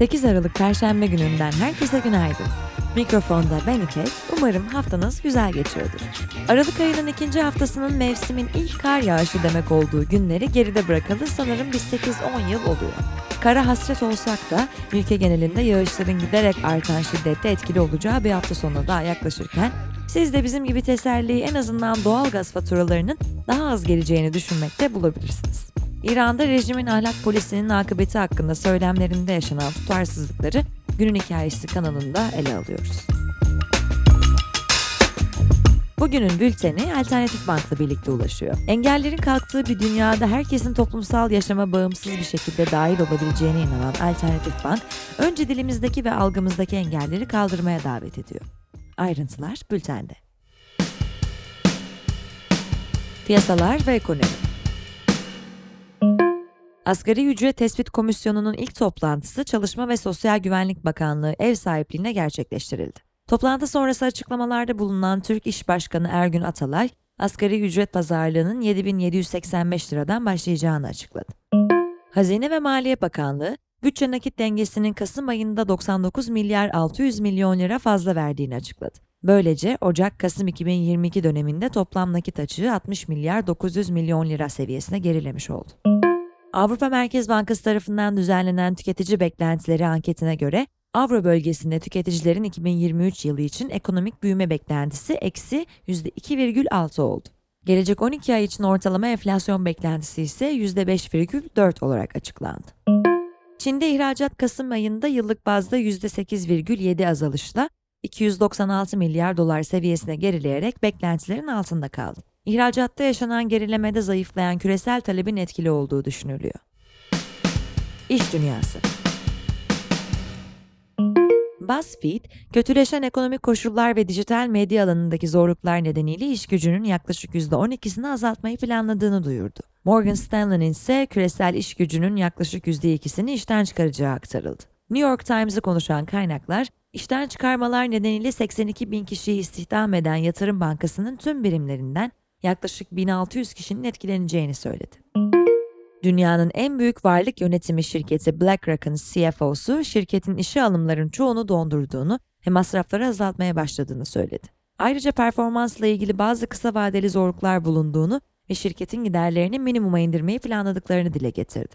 8 Aralık Perşembe gününden herkese günaydın. Mikrofonda ben İpek, umarım haftanız güzel geçiyordur. Aralık ayının ikinci haftasının mevsimin ilk kar yağışı demek olduğu günleri geride bırakalı sanırım bir 8-10 yıl oluyor. Kara hasret olsak da ülke genelinde yağışların giderek artan şiddette etkili olacağı bir hafta sonuna daha yaklaşırken siz de bizim gibi teselliyi en azından doğal gaz faturalarının daha az geleceğini düşünmekte bulabilirsiniz. İran'da rejimin ahlak polisinin akıbeti hakkında söylemlerinde yaşanan tutarsızlıkları Günün Hikayesi kanalında ele alıyoruz. Bugünün bülteni Alternatif Bank'la birlikte ulaşıyor. Engellerin kalktığı bir dünyada herkesin toplumsal yaşama bağımsız bir şekilde dahil olabileceğine inanan Alternatif Bank, önce dilimizdeki ve algımızdaki engelleri kaldırmaya davet ediyor. Ayrıntılar bültende. Piyasalar ve ekonomi Asgari Ücret Tespit Komisyonu'nun ilk toplantısı Çalışma ve Sosyal Güvenlik Bakanlığı ev sahipliğine gerçekleştirildi. Toplantı sonrası açıklamalarda bulunan Türk İş Başkanı Ergün Atalay, asgari ücret pazarlığının 7785 liradan başlayacağını açıkladı. Hazine ve Maliye Bakanlığı, bütçe nakit dengesinin Kasım ayında 99 milyar 600 milyon lira fazla verdiğini açıkladı. Böylece Ocak-Kasım 2022 döneminde toplam nakit açığı 60 milyar 900 milyon lira seviyesine gerilemiş oldu. Avrupa Merkez Bankası tarafından düzenlenen tüketici beklentileri anketine göre Avro bölgesinde tüketicilerin 2023 yılı için ekonomik büyüme beklentisi eksi %2,6 oldu. Gelecek 12 ay için ortalama enflasyon beklentisi ise %5,4 olarak açıklandı. Çin'de ihracat Kasım ayında yıllık bazda %8,7 azalışla 296 milyar dolar seviyesine gerileyerek beklentilerin altında kaldı. İhracatta yaşanan gerilemede zayıflayan küresel talebin etkili olduğu düşünülüyor. İş Dünyası BuzzFeed, kötüleşen ekonomik koşullar ve dijital medya alanındaki zorluklar nedeniyle iş gücünün yaklaşık %12'sini azaltmayı planladığını duyurdu. Morgan Stanley'nin ise küresel iş gücünün yaklaşık %2'sini işten çıkaracağı aktarıldı. New York Times'ı konuşan kaynaklar, işten çıkarmalar nedeniyle 82 bin kişiyi istihdam eden Yatırım Bankası'nın tüm birimlerinden yaklaşık 1600 kişinin etkileneceğini söyledi. Dünyanın en büyük varlık yönetimi şirketi BlackRock'ın CFO'su şirketin işe alımların çoğunu dondurduğunu ve masrafları azaltmaya başladığını söyledi. Ayrıca performansla ilgili bazı kısa vadeli zorluklar bulunduğunu ve şirketin giderlerini minimuma indirmeyi planladıklarını dile getirdi.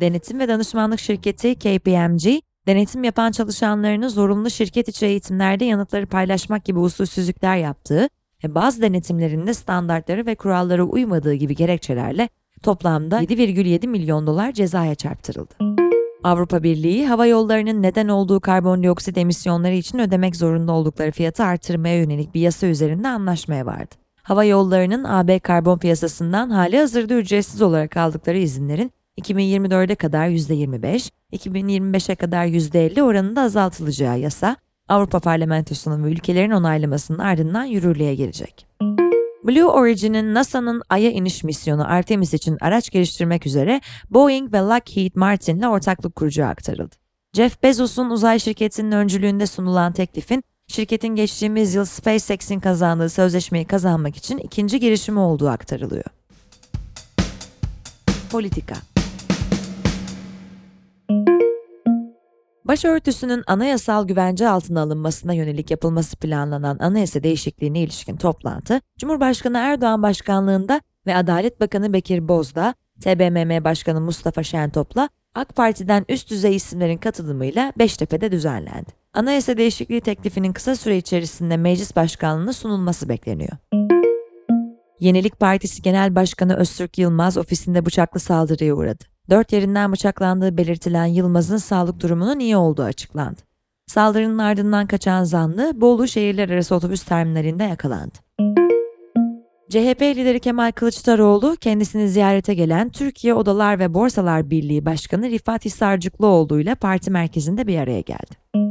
Denetim ve danışmanlık şirketi KPMG, denetim yapan çalışanlarını zorunlu şirket içi eğitimlerde yanıtları paylaşmak gibi usulsüzlükler yaptığı ve bazı denetimlerinde standartları ve kurallara uymadığı gibi gerekçelerle toplamda 7,7 milyon dolar cezaya çarptırıldı. Avrupa Birliği, hava yollarının neden olduğu karbondioksit emisyonları için ödemek zorunda oldukları fiyatı artırmaya yönelik bir yasa üzerinde anlaşmaya vardı. Hava yollarının AB karbon piyasasından hali hazırda ücretsiz olarak aldıkları izinlerin 2024'e kadar %25, 2025'e kadar %50 oranında azaltılacağı yasa, Avrupa Parlamentosu'nun ve ülkelerin onaylamasının ardından yürürlüğe girecek. Blue Origin'in NASA'nın Ay'a iniş misyonu Artemis için araç geliştirmek üzere Boeing ve Lockheed Martin'le ortaklık kuracağı aktarıldı. Jeff Bezos'un uzay şirketinin öncülüğünde sunulan teklifin, şirketin geçtiğimiz yıl SpaceX'in kazandığı sözleşmeyi kazanmak için ikinci girişimi olduğu aktarılıyor. Politika Başörtüsünün anayasal güvence altına alınmasına yönelik yapılması planlanan anayasa değişikliğine ilişkin toplantı, Cumhurbaşkanı Erdoğan başkanlığında ve Adalet Bakanı Bekir Bozdağ, TBMM Başkanı Mustafa Şentop'la AK Parti'den üst düzey isimlerin katılımıyla Beştepe'de düzenlendi. Anayasa değişikliği teklifinin kısa süre içerisinde meclis başkanlığına sunulması bekleniyor. Yenilik Partisi Genel Başkanı Öztürk Yılmaz ofisinde bıçaklı saldırıya uğradı. Dört yerinden bıçaklandığı belirtilen Yılmaz'ın sağlık durumunun iyi olduğu açıklandı. Saldırının ardından kaçan zanlı Bolu şehirler arası otobüs terminalinde yakalandı. CHP lideri Kemal Kılıçdaroğlu kendisini ziyarete gelen Türkiye Odalar ve Borsalar Birliği Başkanı Rifat Hisarcıklıoğlu ile parti merkezinde bir araya geldi.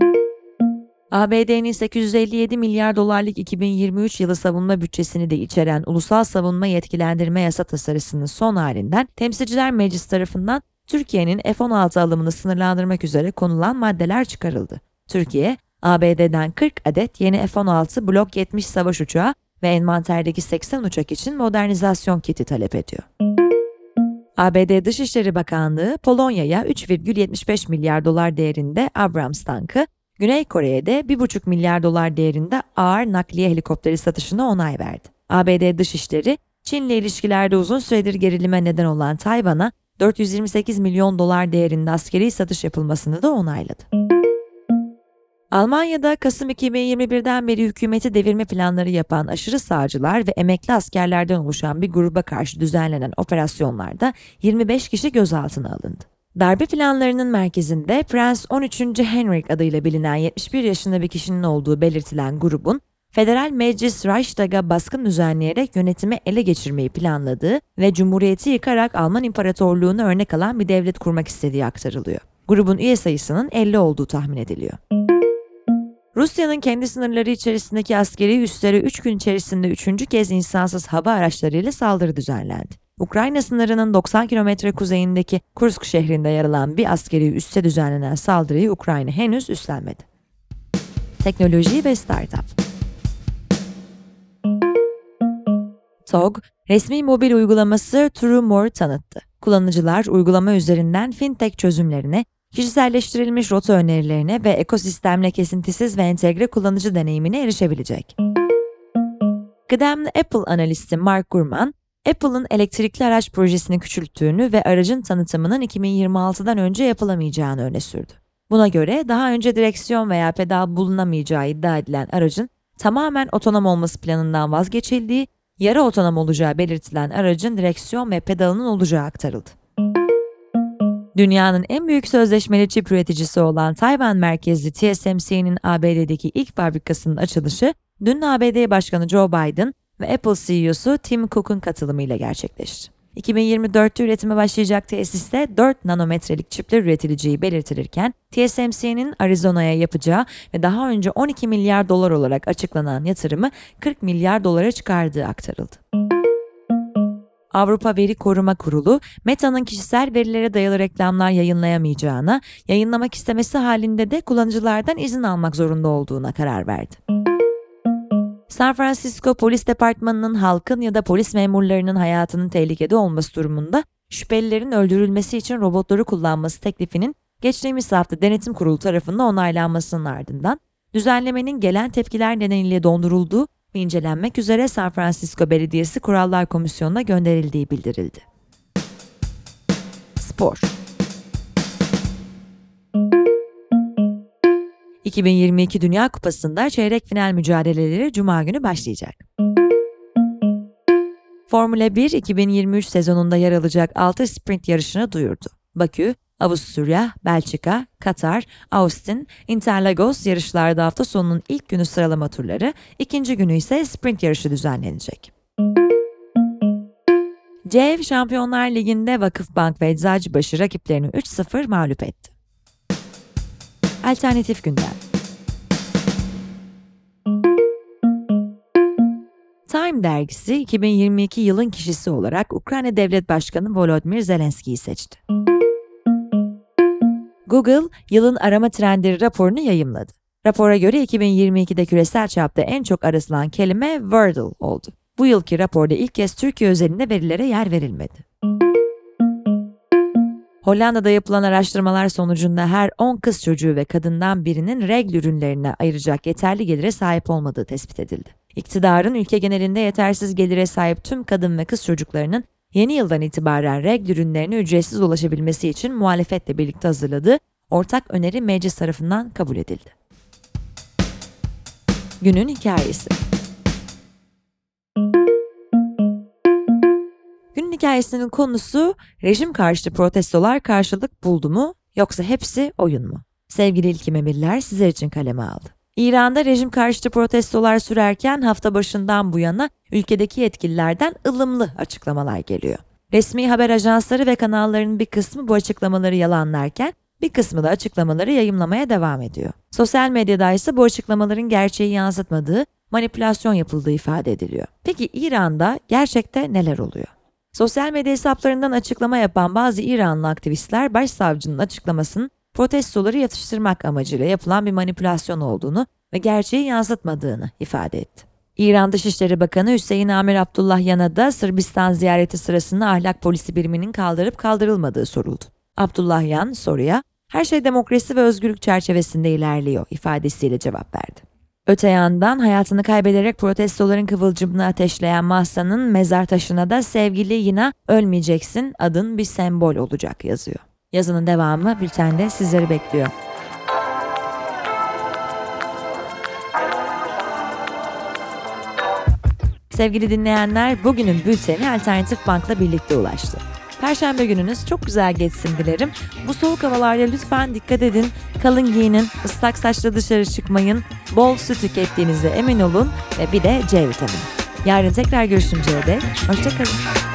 ABD'nin 857 milyar dolarlık 2023 yılı savunma bütçesini de içeren Ulusal Savunma Yetkilendirme Yasa tasarısının son halinden Temsilciler Meclisi tarafından Türkiye'nin F-16 alımını sınırlandırmak üzere konulan maddeler çıkarıldı. Türkiye, ABD'den 40 adet yeni F-16 Blok 70 savaş uçağı ve envanterdeki 80 uçak için modernizasyon kiti talep ediyor. ABD Dışişleri Bakanlığı Polonya'ya 3,75 milyar dolar değerinde Abrams tankı, Güney Kore'ye de 1,5 milyar dolar değerinde ağır nakliye helikopteri satışına onay verdi. ABD Dışişleri, Çin'le ilişkilerde uzun süredir gerilime neden olan Tayvan'a 428 milyon dolar değerinde askeri satış yapılmasını da onayladı. Almanya'da Kasım 2021'den beri hükümeti devirme planları yapan aşırı sağcılar ve emekli askerlerden oluşan bir gruba karşı düzenlenen operasyonlarda 25 kişi gözaltına alındı. Darbe planlarının merkezinde Prens 13. Henrik adıyla bilinen 71 yaşında bir kişinin olduğu belirtilen grubun Federal Meclis Reichstag'a baskın düzenleyerek yönetimi ele geçirmeyi planladığı ve Cumhuriyeti yıkarak Alman İmparatorluğunu örnek alan bir devlet kurmak istediği aktarılıyor. Grubun üye sayısının 50 olduğu tahmin ediliyor. Rusya'nın kendi sınırları içerisindeki askeri üslere 3 gün içerisinde 3. kez insansız hava araçlarıyla saldırı düzenlendi. Ukrayna sınırının 90 kilometre kuzeyindeki Kursk şehrinde yer alan bir askeri üsse düzenlenen saldırıyı Ukrayna henüz üstlenmedi. Teknoloji ve Startup TOG, resmi mobil uygulaması TrueMore tanıttı. Kullanıcılar uygulama üzerinden fintech çözümlerine, kişiselleştirilmiş rota önerilerine ve ekosistemle kesintisiz ve entegre kullanıcı deneyimine erişebilecek. Kıdemli Apple analisti Mark Gurman, Apple'ın elektrikli araç projesini küçülttüğünü ve aracın tanıtımının 2026'dan önce yapılamayacağını öne sürdü. Buna göre daha önce direksiyon veya pedal bulunamayacağı iddia edilen aracın tamamen otonom olması planından vazgeçildiği, yarı otonom olacağı belirtilen aracın direksiyon ve pedalının olacağı aktarıldı. Dünyanın en büyük sözleşmeli çip üreticisi olan Tayvan merkezli TSMC'nin ABD'deki ilk fabrikasının açılışı, dün ABD Başkanı Joe Biden ve Apple CEO'su Tim Cook'un katılımıyla gerçekleşti. 2024'te üretime başlayacak tesiste 4 nanometrelik çipler üretileceği belirtilirken, TSMC'nin Arizona'ya yapacağı ve daha önce 12 milyar dolar olarak açıklanan yatırımı 40 milyar dolara çıkardığı aktarıldı. Avrupa Veri Koruma Kurulu, Meta'nın kişisel verilere dayalı reklamlar yayınlayamayacağına, yayınlamak istemesi halinde de kullanıcılardan izin almak zorunda olduğuna karar verdi. San Francisco Polis Departmanı'nın halkın ya da polis memurlarının hayatının tehlikede olması durumunda şüphelilerin öldürülmesi için robotları kullanması teklifinin geçtiğimiz hafta denetim kurulu tarafından onaylanmasının ardından düzenlemenin gelen tepkiler nedeniyle dondurulduğu ve incelenmek üzere San Francisco Belediyesi Kurallar Komisyonu'na gönderildiği bildirildi. Spor 2022 Dünya Kupası'nda çeyrek final mücadeleleri Cuma günü başlayacak. Formula 1 2023 sezonunda yer alacak 6 sprint yarışını duyurdu. Bakü, Avusturya, Belçika, Katar, Austin, Interlagos yarışlarda hafta sonunun ilk günü sıralama turları, ikinci günü ise sprint yarışı düzenlenecek. CEV Şampiyonlar Ligi'nde Vakıfbank ve Eczacıbaşı rakiplerini 3-0 mağlup etti. Alternatif gündem. Time dergisi 2022 yılın kişisi olarak Ukrayna Devlet Başkanı Volodymyr Zelenski'yi seçti. Google, yılın arama trendleri raporunu yayımladı. Rapora göre 2022'de küresel çapta en çok arasılan kelime Wordle oldu. Bu yılki raporda ilk kez Türkiye özelinde verilere yer verilmedi. Hollanda'da yapılan araştırmalar sonucunda her 10 kız çocuğu ve kadından birinin regl ürünlerine ayıracak yeterli gelire sahip olmadığı tespit edildi. İktidarın ülke genelinde yetersiz gelire sahip tüm kadın ve kız çocuklarının yeni yıldan itibaren regl ürünlerine ücretsiz ulaşabilmesi için muhalefetle birlikte hazırladığı ortak öneri meclis tarafından kabul edildi. Günün hikayesi hikayesinin konusu rejim karşıtı protestolar karşılık buldu mu yoksa hepsi oyun mu? Sevgili İlkim Emirler sizler için kaleme aldı. İran'da rejim karşıtı protestolar sürerken hafta başından bu yana ülkedeki yetkililerden ılımlı açıklamalar geliyor. Resmi haber ajansları ve kanalların bir kısmı bu açıklamaları yalanlarken bir kısmı da açıklamaları yayımlamaya devam ediyor. Sosyal medyada ise bu açıklamaların gerçeği yansıtmadığı, manipülasyon yapıldığı ifade ediliyor. Peki İran'da gerçekte neler oluyor? Sosyal medya hesaplarından açıklama yapan bazı İranlı aktivistler başsavcının açıklamasının protestoları yatıştırmak amacıyla yapılan bir manipülasyon olduğunu ve gerçeği yansıtmadığını ifade etti. İran Dışişleri Bakanı Hüseyin Amir Abdullahyan'a da Sırbistan ziyareti sırasında ahlak polisi biriminin kaldırıp kaldırılmadığı soruldu. Abdullahyan soruya her şey demokrasi ve özgürlük çerçevesinde ilerliyor ifadesiyle cevap verdi. Öte yandan hayatını kaybederek protestoların kıvılcımını ateşleyen Mahsa'nın mezar taşına da sevgili Yina ölmeyeceksin adın bir sembol olacak yazıyor. Yazının devamı bültende sizleri bekliyor. Sevgili dinleyenler, bugünün bülteni Alternatif Bank'la birlikte ulaştı. Perşembe gününüz çok güzel geçsin dilerim. Bu soğuk havalarda lütfen dikkat edin. Kalın giyinin, ıslak saçla dışarı çıkmayın. Bol su tükettiğinize emin olun ve bir de C vitamini. Yarın tekrar görüşünceye dek hoşçakalın.